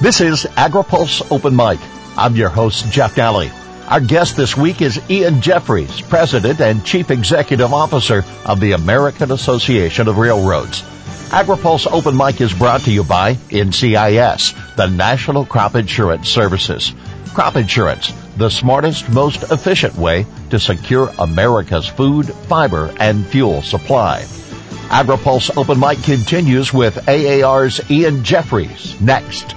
This is AgriPulse Open Mic. I'm your host, Jeff Nalley. Our guest this week is Ian Jeffries, President and Chief Executive Officer of the American Association of Railroads. AgriPulse Open Mic is brought to you by NCIS, the National Crop Insurance Services. Crop insurance, the smartest, most efficient way to secure America's food, fiber, and fuel supply. AgriPulse Open Mic continues with AAR's Ian Jeffries next.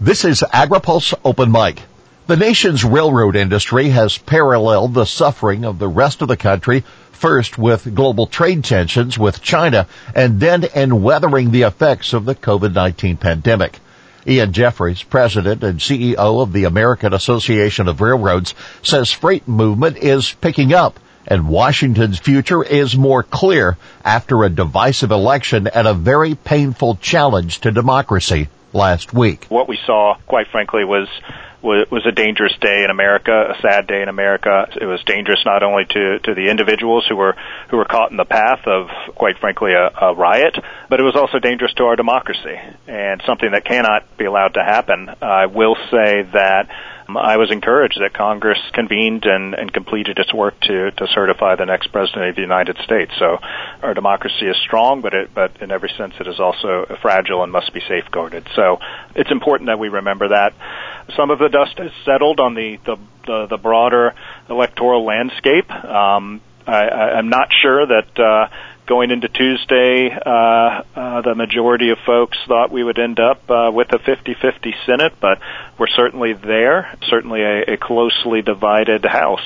This is AgriPulse Open Mic. The nation's railroad industry has paralleled the suffering of the rest of the country, first with global trade tensions with China, and then in weathering the effects of the COVID-19 pandemic. Ian Jeffries, President and CEO of the American Association of Railroads, says freight movement is picking up and Washington's future is more clear after a divisive election and a very painful challenge to democracy last week. What we saw, quite frankly, was was a dangerous day in America, a sad day in America. It was dangerous not only to, to the individuals who were who were caught in the path of, quite frankly, a, a riot, but it was also dangerous to our democracy and something that cannot be allowed to happen. I will say that I was encouraged that Congress convened and, and completed its work to, to certify the next president of the United States. So our democracy is strong, but it, but in every sense it is also fragile and must be safeguarded. So it's important that we remember that. Some of the dust has settled on the, the, the, the broader electoral landscape. Um, I, I'm not sure that uh, going into Tuesday, uh, uh, the majority of folks thought we would end up uh, with a 50-50 Senate, but we're certainly there. Certainly a, a closely divided House.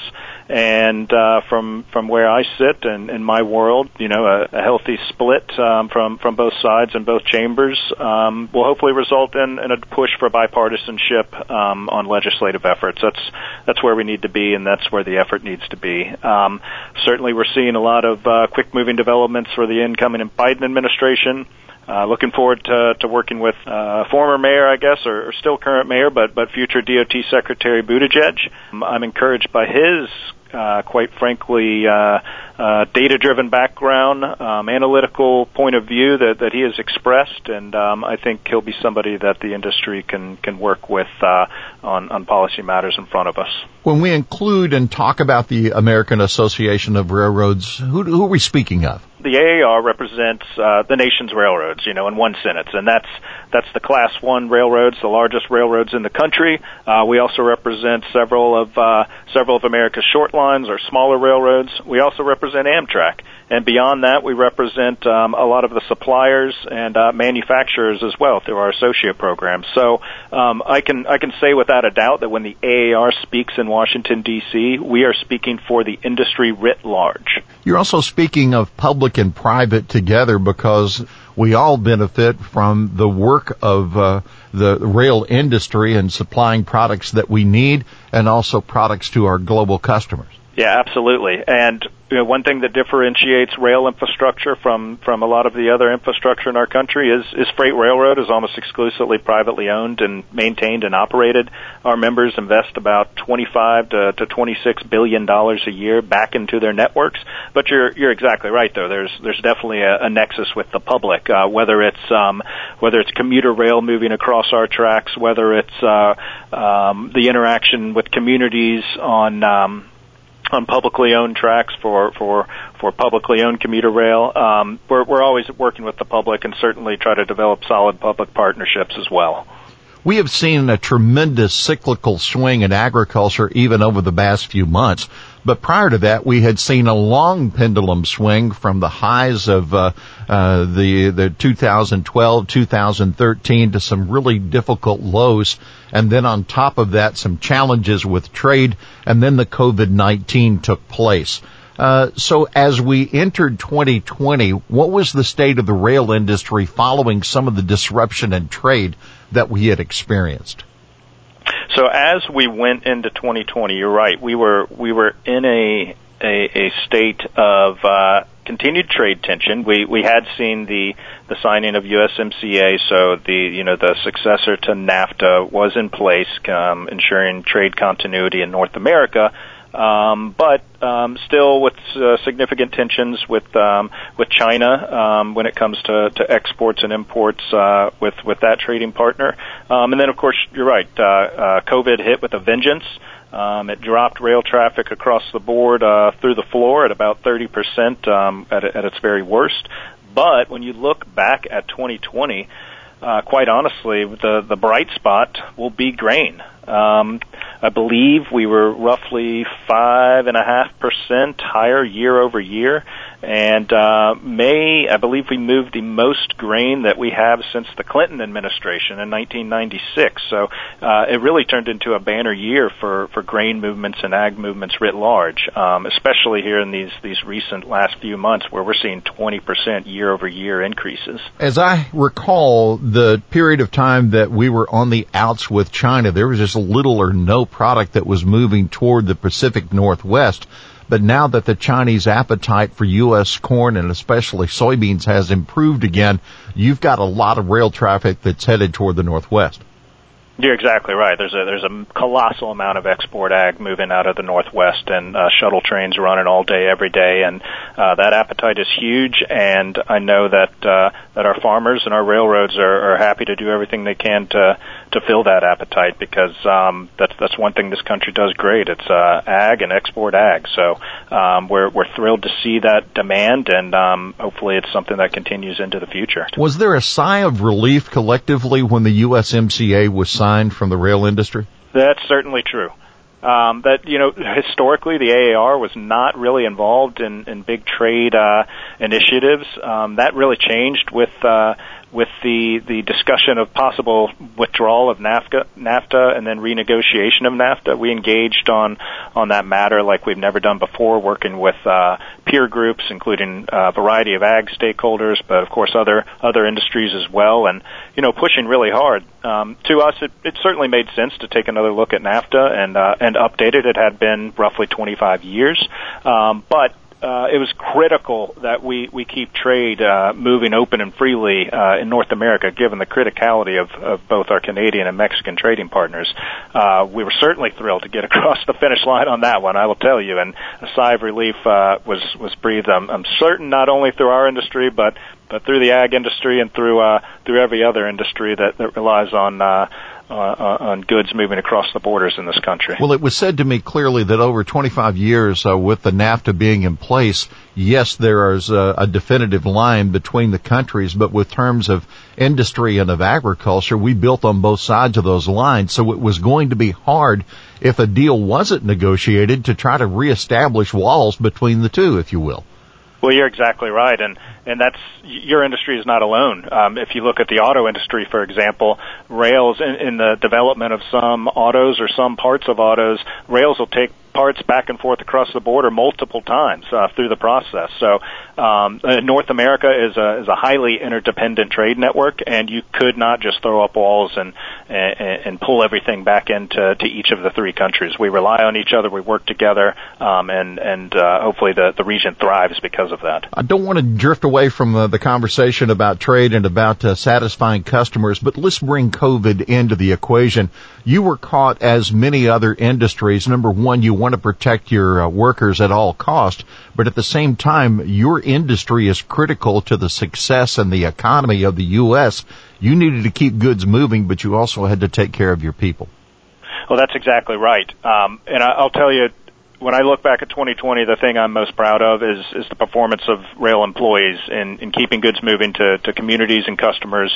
And uh, from from where I sit and in my world, you know, a, a healthy split um, from from both sides and both chambers um, will hopefully result in, in a push for bipartisanship um, on legislative efforts. That's that's where we need to be, and that's where the effort needs to be. Um, certainly, we're seeing a lot of uh, quick moving developments for the incoming Biden administration. Uh, looking forward to, to working with uh, former mayor, I guess, or, or still current mayor, but but future DOT Secretary Buttigieg. I'm encouraged by his uh, quite frankly, uh, uh, data-driven background, um, analytical point of view that, that he has expressed, and um, I think he'll be somebody that the industry can can work with uh, on on policy matters in front of us. When we include and talk about the American Association of Railroads, who, who are we speaking of? The AAR represents uh, the nation's railroads, you know, in one sentence, and that's that's the Class One railroads, the largest railroads in the country. Uh, we also represent several of uh, several of America's short lines or smaller railroads. We also represent Amtrak, and beyond that, we represent um, a lot of the suppliers and uh, manufacturers as well through our associate programs. So um, I can I can say without a doubt that when the AAR speaks in Washington D.C., we are speaking for the industry writ large. You're also speaking of public and private together because we all benefit from the work of uh, the rail industry and supplying products that we need and also products to our global customers. Yeah, absolutely. And you know, one thing that differentiates rail infrastructure from from a lot of the other infrastructure in our country is is freight railroad is almost exclusively privately owned and maintained and operated. Our members invest about 25 to, to 26 billion dollars a year back into their networks. But you're you're exactly right though. There's there's definitely a, a nexus with the public, uh, whether it's um, whether it's commuter rail moving across our tracks, whether it's uh, um, the interaction with communities on um, on publicly owned tracks for for for publicly owned commuter rail. Um, we're we're always working with the public and certainly try to develop solid public partnerships as well. We have seen a tremendous cyclical swing in agriculture even over the past few months. But prior to that, we had seen a long pendulum swing from the highs of uh, uh, the the 2012, 2013 to some really difficult lows, and then on top of that, some challenges with trade, and then the COVID-19 took place. Uh, so as we entered 2020, what was the state of the rail industry following some of the disruption in trade that we had experienced? So as we went into 2020, you're right. We were we were in a a, a state of uh, continued trade tension. We we had seen the the signing of USMCA, so the you know the successor to NAFTA was in place, um, ensuring trade continuity in North America. Um, but um, still with uh, significant tensions with um, with China um, when it comes to, to exports and imports uh, with with that trading partner. Um, and then, of course, you're right. Uh, uh, COVID hit with a vengeance. Um, it dropped rail traffic across the board uh, through the floor at about 30% um, at, at its very worst. But when you look back at 2020, uh, quite honestly, the the bright spot will be grain. Um, I believe we were roughly five and a half percent higher year over year, and uh, May, I believe we moved the most grain that we have since the Clinton administration in 1996. So uh, it really turned into a banner year for, for grain movements and ag movements writ large, um, especially here in these, these recent last few months where we're seeing 20% year over year increases. As I recall, the period of time that we were on the outs with China, there was just little or no product that was moving toward the Pacific Northwest. But now that the Chinese appetite for U.S. corn and especially soybeans has improved again, you've got a lot of rail traffic that's headed toward the Northwest. You're exactly right. There's a there's a colossal amount of export ag moving out of the Northwest, and uh, shuttle trains running all day, every day, and uh, that appetite is huge. And I know that uh, that our farmers and our railroads are, are happy to do everything they can to to fill that appetite because um, that's that's one thing this country does great. It's uh, ag and export ag. So um, we're we're thrilled to see that demand, and um, hopefully it's something that continues into the future. Was there a sigh of relief collectively when the USMCA was signed from the rail industry? That's certainly true. Um, that you know, historically, the AAR was not really involved in, in big trade uh, initiatives. Um, that really changed with uh, with the the discussion of possible withdrawal of NAFTA, NAFTA, and then renegotiation of NAFTA. We engaged on on that matter like we've never done before, working with uh, peer groups, including a variety of ag stakeholders, but of course other other industries as well, and you know pushing really hard. Um, to us, it, it certainly made sense to take another look at NAFTA and uh, and update it. It had been roughly 25 years, um, but uh, it was critical that we, we keep trade uh, moving open and freely uh, in North America, given the criticality of, of both our Canadian and Mexican trading partners. Uh, we were certainly thrilled to get across the finish line on that one, I will tell you, and a sigh of relief uh, was was breathed. I'm, I'm certain not only through our industry, but but through the ag industry and through uh, through every other industry that, that relies on uh, uh, on goods moving across the borders in this country. Well, it was said to me clearly that over 25 years uh, with the NAFTA being in place, yes, there is a, a, definitive line between the countries, but with terms of industry and of agriculture, we built on both sides of those lines. So it was going to be hard if a deal wasn't negotiated to try to reestablish walls between the two, if you will. Well, you're exactly right, and and that's your industry is not alone. Um, if you look at the auto industry, for example, rails in, in the development of some autos or some parts of autos, rails will take parts back and forth across the border multiple times uh, through the process. So um, uh, North America is a is a highly interdependent trade network, and you could not just throw up walls and and, and pull everything back into to each of the three countries. We rely on each other. We work together, um, and and uh, hopefully the the region thrives because of that. I don't want to drift away from the conversation about trade and about uh, satisfying customers, but let's bring COVID into the equation. You were caught as many other industries. Number one, you want to protect your uh, workers at all cost, but at the same time, your industry is critical to the success and the economy of the U.S. You needed to keep goods moving, but you also had to take care of your people. Well, that's exactly right. Um, and I, I'll tell you, when I look back at 2020, the thing I'm most proud of is is the performance of rail employees in, in keeping goods moving to, to communities and customers,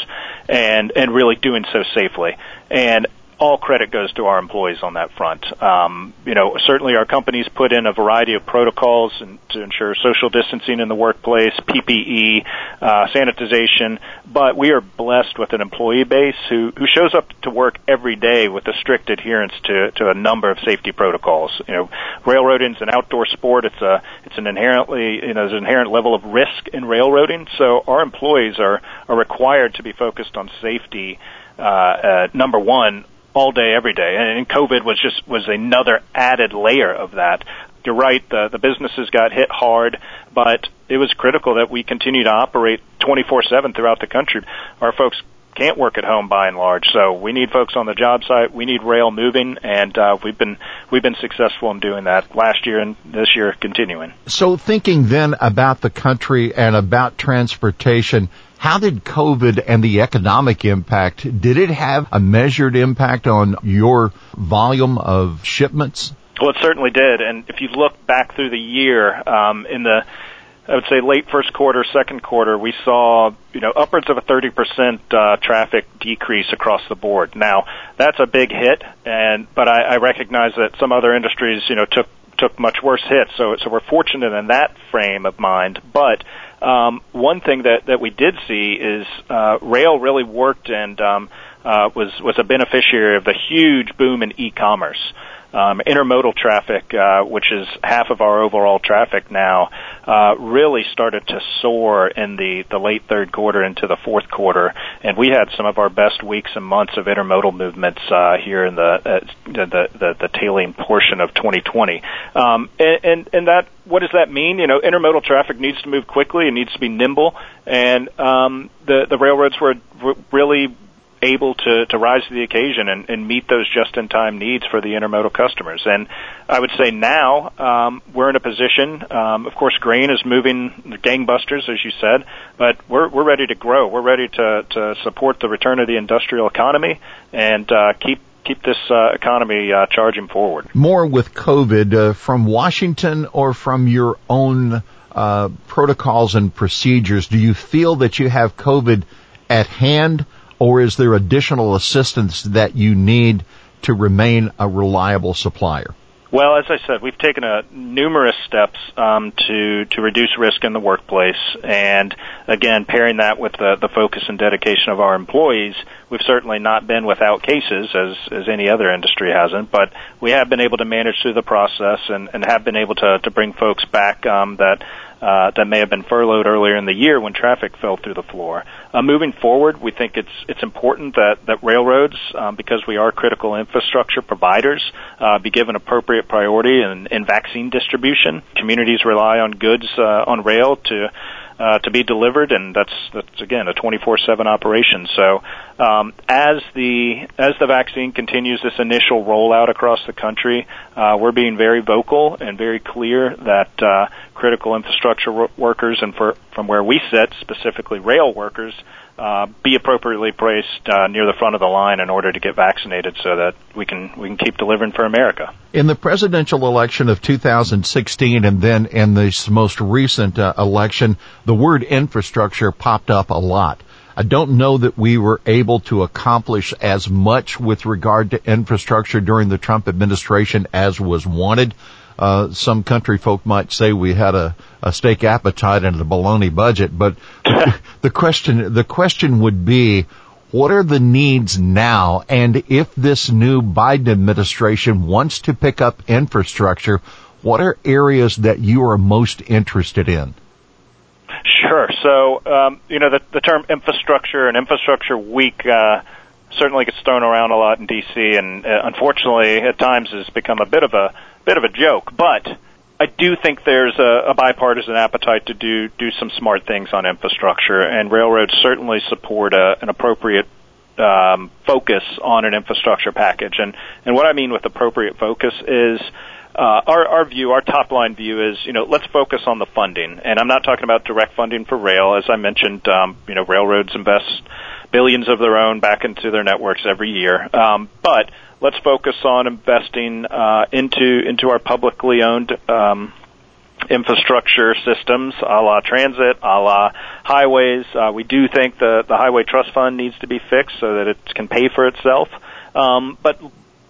and and really doing so safely. And all credit goes to our employees on that front. Um, you know, certainly our companies put in a variety of protocols and to ensure social distancing in the workplace, PPE, uh, sanitization, but we are blessed with an employee base who, who shows up to work every day with a strict adherence to, to a number of safety protocols. You know, railroading is an outdoor sport. It's a, it's an inherently, you know, there's an inherent level of risk in railroading. So our employees are, are required to be focused on safety, uh, uh, number one, all day, every day. And COVID was just was another added layer of that. You're right. The the businesses got hit hard, but it was critical that we continue to operate 24/7 throughout the country. Our folks can't work at home by and large. So we need folks on the job site. We need rail moving, and uh, we've been we've been successful in doing that last year and this year continuing. So thinking then about the country and about transportation, how did COVID and the economic impact, did it have a measured impact on your volume of shipments? Well, it certainly did. And if you look back through the year, um, in the I would say late first quarter, second quarter, we saw you know upwards of a 30% uh, traffic decrease across the board. Now that's a big hit, and but I, I recognize that some other industries you know took took much worse hits. So so we're fortunate in that frame of mind. But um, one thing that, that we did see is uh, rail really worked and um, uh, was was a beneficiary of the huge boom in e-commerce. Um, intermodal traffic, uh, which is half of our overall traffic now, uh, really started to soar in the, the late third quarter into the fourth quarter, and we had some of our best weeks and months of intermodal movements uh, here in the, uh, the, the the tailing portion of 2020. Um, and, and and that what does that mean? You know, intermodal traffic needs to move quickly. It needs to be nimble, and um, the the railroads were really able to, to rise to the occasion and, and meet those just-in-time needs for the intermodal customers. And I would say now um, we're in a position. Um, of course, grain is moving gangbusters, as you said, but we're we're ready to grow. We're ready to to support the return of the industrial economy and uh, keep keep this uh, economy uh, charging forward. More with COVID uh, from Washington or from your own uh, protocols and procedures. Do you feel that you have COVID at hand? Or is there additional assistance that you need to remain a reliable supplier? Well, as I said, we've taken a, numerous steps um, to to reduce risk in the workplace, and again, pairing that with the, the focus and dedication of our employees, we've certainly not been without cases, as as any other industry hasn't. But we have been able to manage through the process, and, and have been able to to bring folks back um, that uh, that may have been furloughed earlier in the year when traffic fell through the floor. Uh, moving forward, we think it's it's important that that railroads, um, because we are critical infrastructure providers, uh, be given appropriate priority in, in vaccine distribution. Communities rely on goods uh, on rail to uh, to be delivered, and that's that's again a 24/7 operation. So um, as the as the vaccine continues this initial rollout across the country, uh, we're being very vocal and very clear that uh, critical infrastructure workers and for, from where we sit, specifically rail workers, uh, be appropriately placed uh, near the front of the line in order to get vaccinated, so that we can we can keep delivering for America. In the presidential election of 2016, and then in this most recent uh, election, the word infrastructure popped up a lot. I don't know that we were able to accomplish as much with regard to infrastructure during the Trump administration as was wanted. Uh, some country folk might say we had a, a steak appetite and a baloney budget, but the question, the question would be, what are the needs now? And if this new Biden administration wants to pick up infrastructure, what are areas that you are most interested in? Sure. So, um, you know, the, the term infrastructure and infrastructure week, uh, certainly gets thrown around a lot in DC and uh, unfortunately at times has become a bit of a bit of a joke, but I do think there's a, a bipartisan appetite to do do some smart things on infrastructure, and railroads certainly support a, an appropriate um, focus on an infrastructure package. And and what I mean with appropriate focus is. Uh, our, our view, our top line view is, you know, let's focus on the funding. And I'm not talking about direct funding for rail. As I mentioned, um, you know, railroads invest billions of their own back into their networks every year. Um, but let's focus on investing uh, into into our publicly owned um, infrastructure systems, a la transit, a la highways. Uh, we do think the the highway trust fund needs to be fixed so that it can pay for itself. Um, but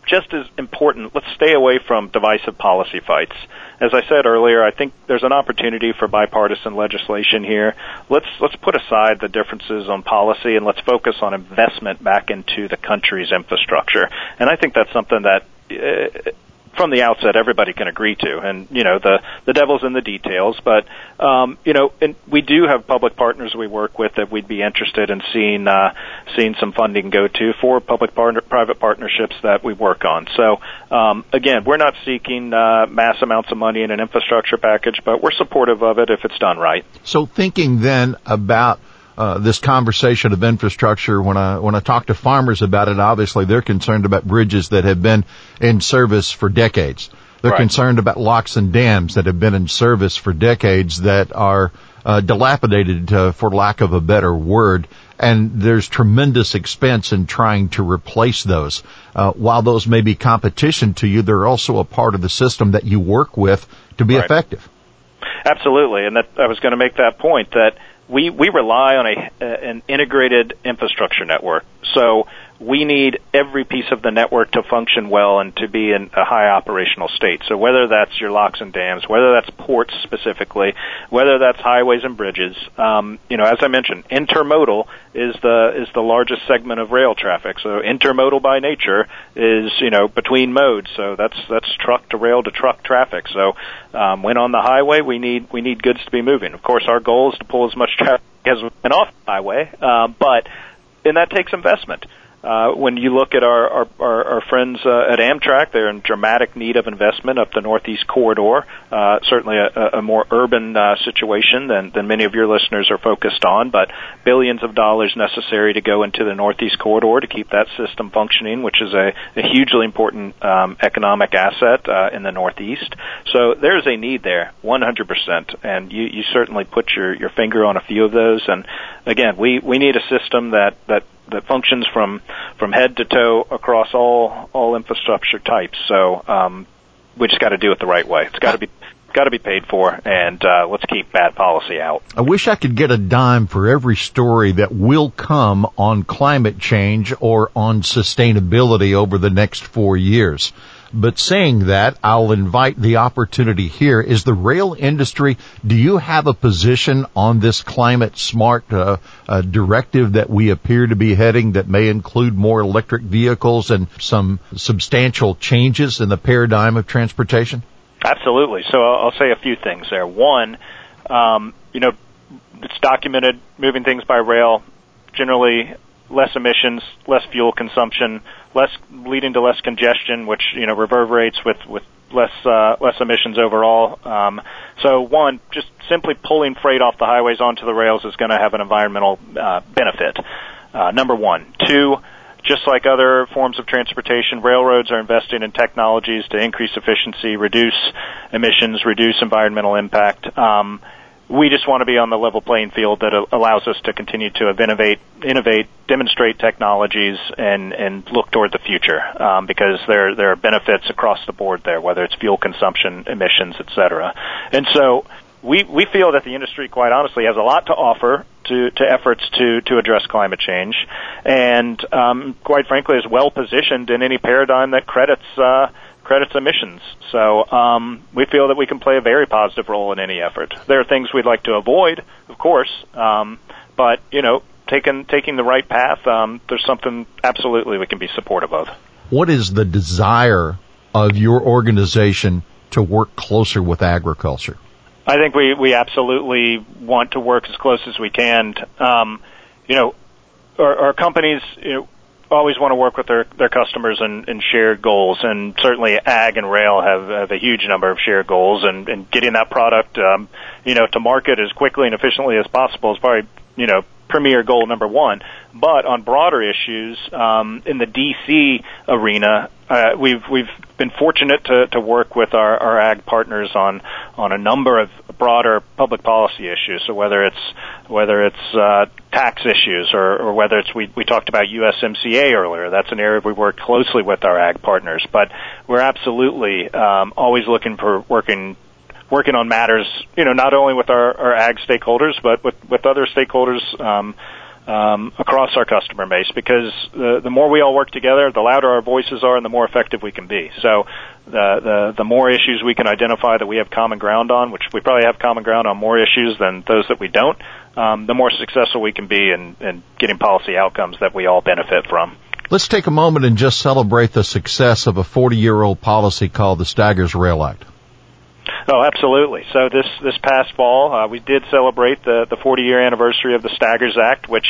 just as important, let's stay away from divisive policy fights. As I said earlier, I think there's an opportunity for bipartisan legislation here. Let's let's put aside the differences on policy and let's focus on investment back into the country's infrastructure. And I think that's something that uh, from the outset everybody can agree to. And you know the the devil's in the details, but um, you know and we do have public partners we work with that we'd be interested in seeing uh, seeing some funding go to for public partner, private partnerships that we work on. So um, again, we're not seeking uh, mass amounts of money in an infrastructure package, but we're supportive of it if it's done right. So thinking then about uh, this conversation of infrastructure. When I when I talk to farmers about it, obviously they're concerned about bridges that have been in service for decades. They're right. concerned about locks and dams that have been in service for decades that are uh, dilapidated, uh, for lack of a better word. And there's tremendous expense in trying to replace those. Uh, while those may be competition to you, they're also a part of the system that you work with to be right. effective. Absolutely, and that I was going to make that point that we we rely on a uh, an integrated infrastructure network. So we need every piece of the network to function well and to be in a high operational state. So whether that's your locks and dams, whether that's ports specifically, whether that's highways and bridges, um, you know, as I mentioned, intermodal is the is the largest segment of rail traffic. So intermodal by nature is you know between modes. So that's that's truck to rail to truck traffic. So um, when on the highway, we need we need goods to be moving. Of course, our goal is to pull as much traffic as an off the highway, uh, but and that takes investment. Uh, when you look at our, our, our, our friends uh, at Amtrak, they're in dramatic need of investment up the Northeast Corridor. Uh, certainly a, a more urban uh, situation than, than many of your listeners are focused on, but billions of dollars necessary to go into the Northeast Corridor to keep that system functioning, which is a, a hugely important um, economic asset uh, in the Northeast. So there's a need there, 100%, and you, you certainly put your, your finger on a few of those. And again, we, we need a system that, that that functions from from head to toe across all all infrastructure types. So um, we just got to do it the right way. It's got to be got to be paid for, and uh, let's keep bad policy out. I wish I could get a dime for every story that will come on climate change or on sustainability over the next four years. But saying that, I'll invite the opportunity here. Is the rail industry, do you have a position on this climate smart uh, uh, directive that we appear to be heading that may include more electric vehicles and some substantial changes in the paradigm of transportation? Absolutely. So I'll say a few things there. One, um, you know, it's documented moving things by rail generally less emissions, less fuel consumption, less leading to less congestion, which you know reverberates with with less uh, less emissions overall. Um, so one, just simply pulling freight off the highways onto the rails is going to have an environmental uh, benefit. Uh, number one, two. Just like other forms of transportation, railroads are investing in technologies to increase efficiency, reduce emissions, reduce environmental impact. Um, we just want to be on the level playing field that allows us to continue to innovate, innovate, demonstrate technologies, and and look toward the future. Um, because there there are benefits across the board there, whether it's fuel consumption, emissions, et cetera. And so we we feel that the industry, quite honestly, has a lot to offer to, to efforts to to address climate change, and um, quite frankly, is well positioned in any paradigm that credits. Uh, credits emissions. So um, we feel that we can play a very positive role in any effort. There are things we'd like to avoid, of course, um, but you know, taking taking the right path, um, there's something absolutely we can be supportive of. What is the desire of your organization to work closer with agriculture? I think we we absolutely want to work as close as we can. Um, you know, our, our companies, you know, always want to work with their their customers and, and share goals. And certainly, ag and rail have, have a huge number of shared goals. And, and getting that product, um, you know, to market as quickly and efficiently as possible is probably you know premier goal number one. But on broader issues, um, in the DC arena, uh, we've we've been fortunate to, to work with our, our ag partners on on a number of broader public policy issues. So whether it's whether it's uh, tax issues or, or whether it's we we talked about USMCA earlier. That's an area we work closely with our ag partners. But we're absolutely um, always looking for working working on matters, you know, not only with our, our ag stakeholders, but with, with other stakeholders um, um, across our customer base because the, the more we all work together, the louder our voices are and the more effective we can be. So the, the, the more issues we can identify that we have common ground on, which we probably have common ground on more issues than those that we don't, um, the more successful we can be in, in getting policy outcomes that we all benefit from. Let's take a moment and just celebrate the success of a 40 year old policy called the Staggers Rail Act. Oh, absolutely. So this this past fall, uh, we did celebrate the the 40 year anniversary of the Staggers Act, which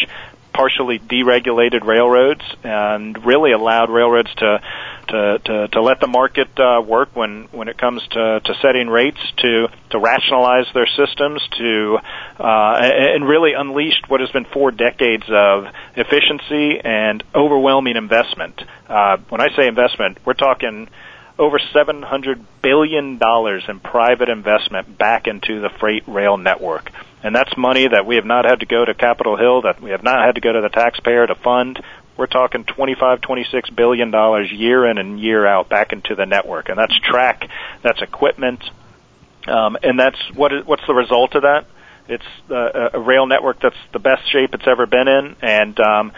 partially deregulated railroads and really allowed railroads to to to, to let the market uh, work when when it comes to to setting rates to to rationalize their systems to uh, and really unleashed what has been four decades of efficiency and overwhelming investment. Uh, when I say investment, we're talking over $700 billion in private investment back into the freight rail network. And that's money that we have not had to go to Capitol Hill, that we have not had to go to the taxpayer to fund. We're talking 25, 26 billion dollars year in and year out back into the network. And that's track, that's equipment, um, and that's what what's the result of that? It's uh, a rail network that's the best shape it's ever been in, and um,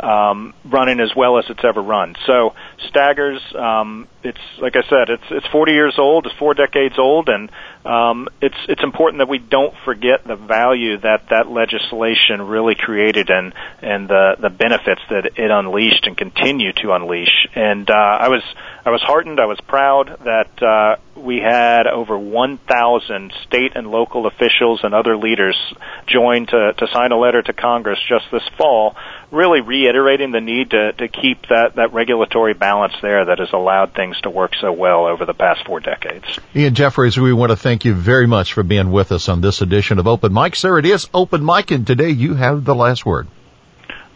um, running as well as it's ever run. So Staggers, um, it's like I said, it's it's 40 years old, it's four decades old, and um, it's it's important that we don't forget the value that that legislation really created and and the the benefits that it unleashed and continue to unleash. And uh, I was I was heartened, I was proud that uh, we had over 1,000 state and local officials and other leaders join to to sign a letter to Congress just this fall, really reiterating the need to to keep that that regulatory balance there that has allowed things to work so well over the past four decades. Ian Jeffries, we want to thank you very much for being with us on this edition of Open Mic. Sir, it is Open Mic, and today you have the last word.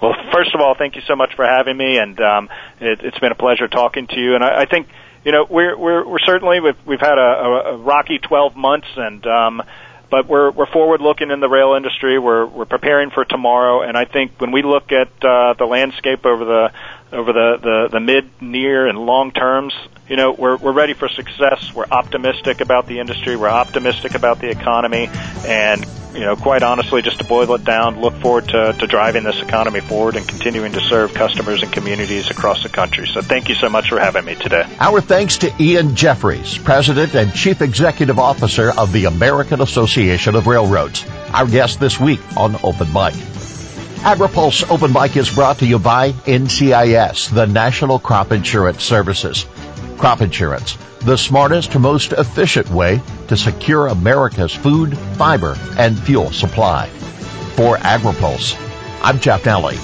Well, first of all, thank you so much for having me, and um, it, it's been a pleasure talking to you. And I, I think, you know, we're we're, we're certainly we've, we've had a, a, a rocky 12 months, and um, but we're we're forward looking in the rail industry. We're we're preparing for tomorrow, and I think when we look at uh, the landscape over the over the, the, the mid, near, and long terms, you know, we're, we're ready for success. We're optimistic about the industry. We're optimistic about the economy. And, you know, quite honestly, just to boil it down, look forward to, to driving this economy forward and continuing to serve customers and communities across the country. So thank you so much for having me today. Our thanks to Ian Jeffries, President and Chief Executive Officer of the American Association of Railroads. Our guest this week on Open Mic. AgriPulse Open Mic is brought to you by NCIS, the National Crop Insurance Services. Crop insurance, the smartest, most efficient way to secure America's food, fiber, and fuel supply. For AgriPulse, I'm Jeff Nalley.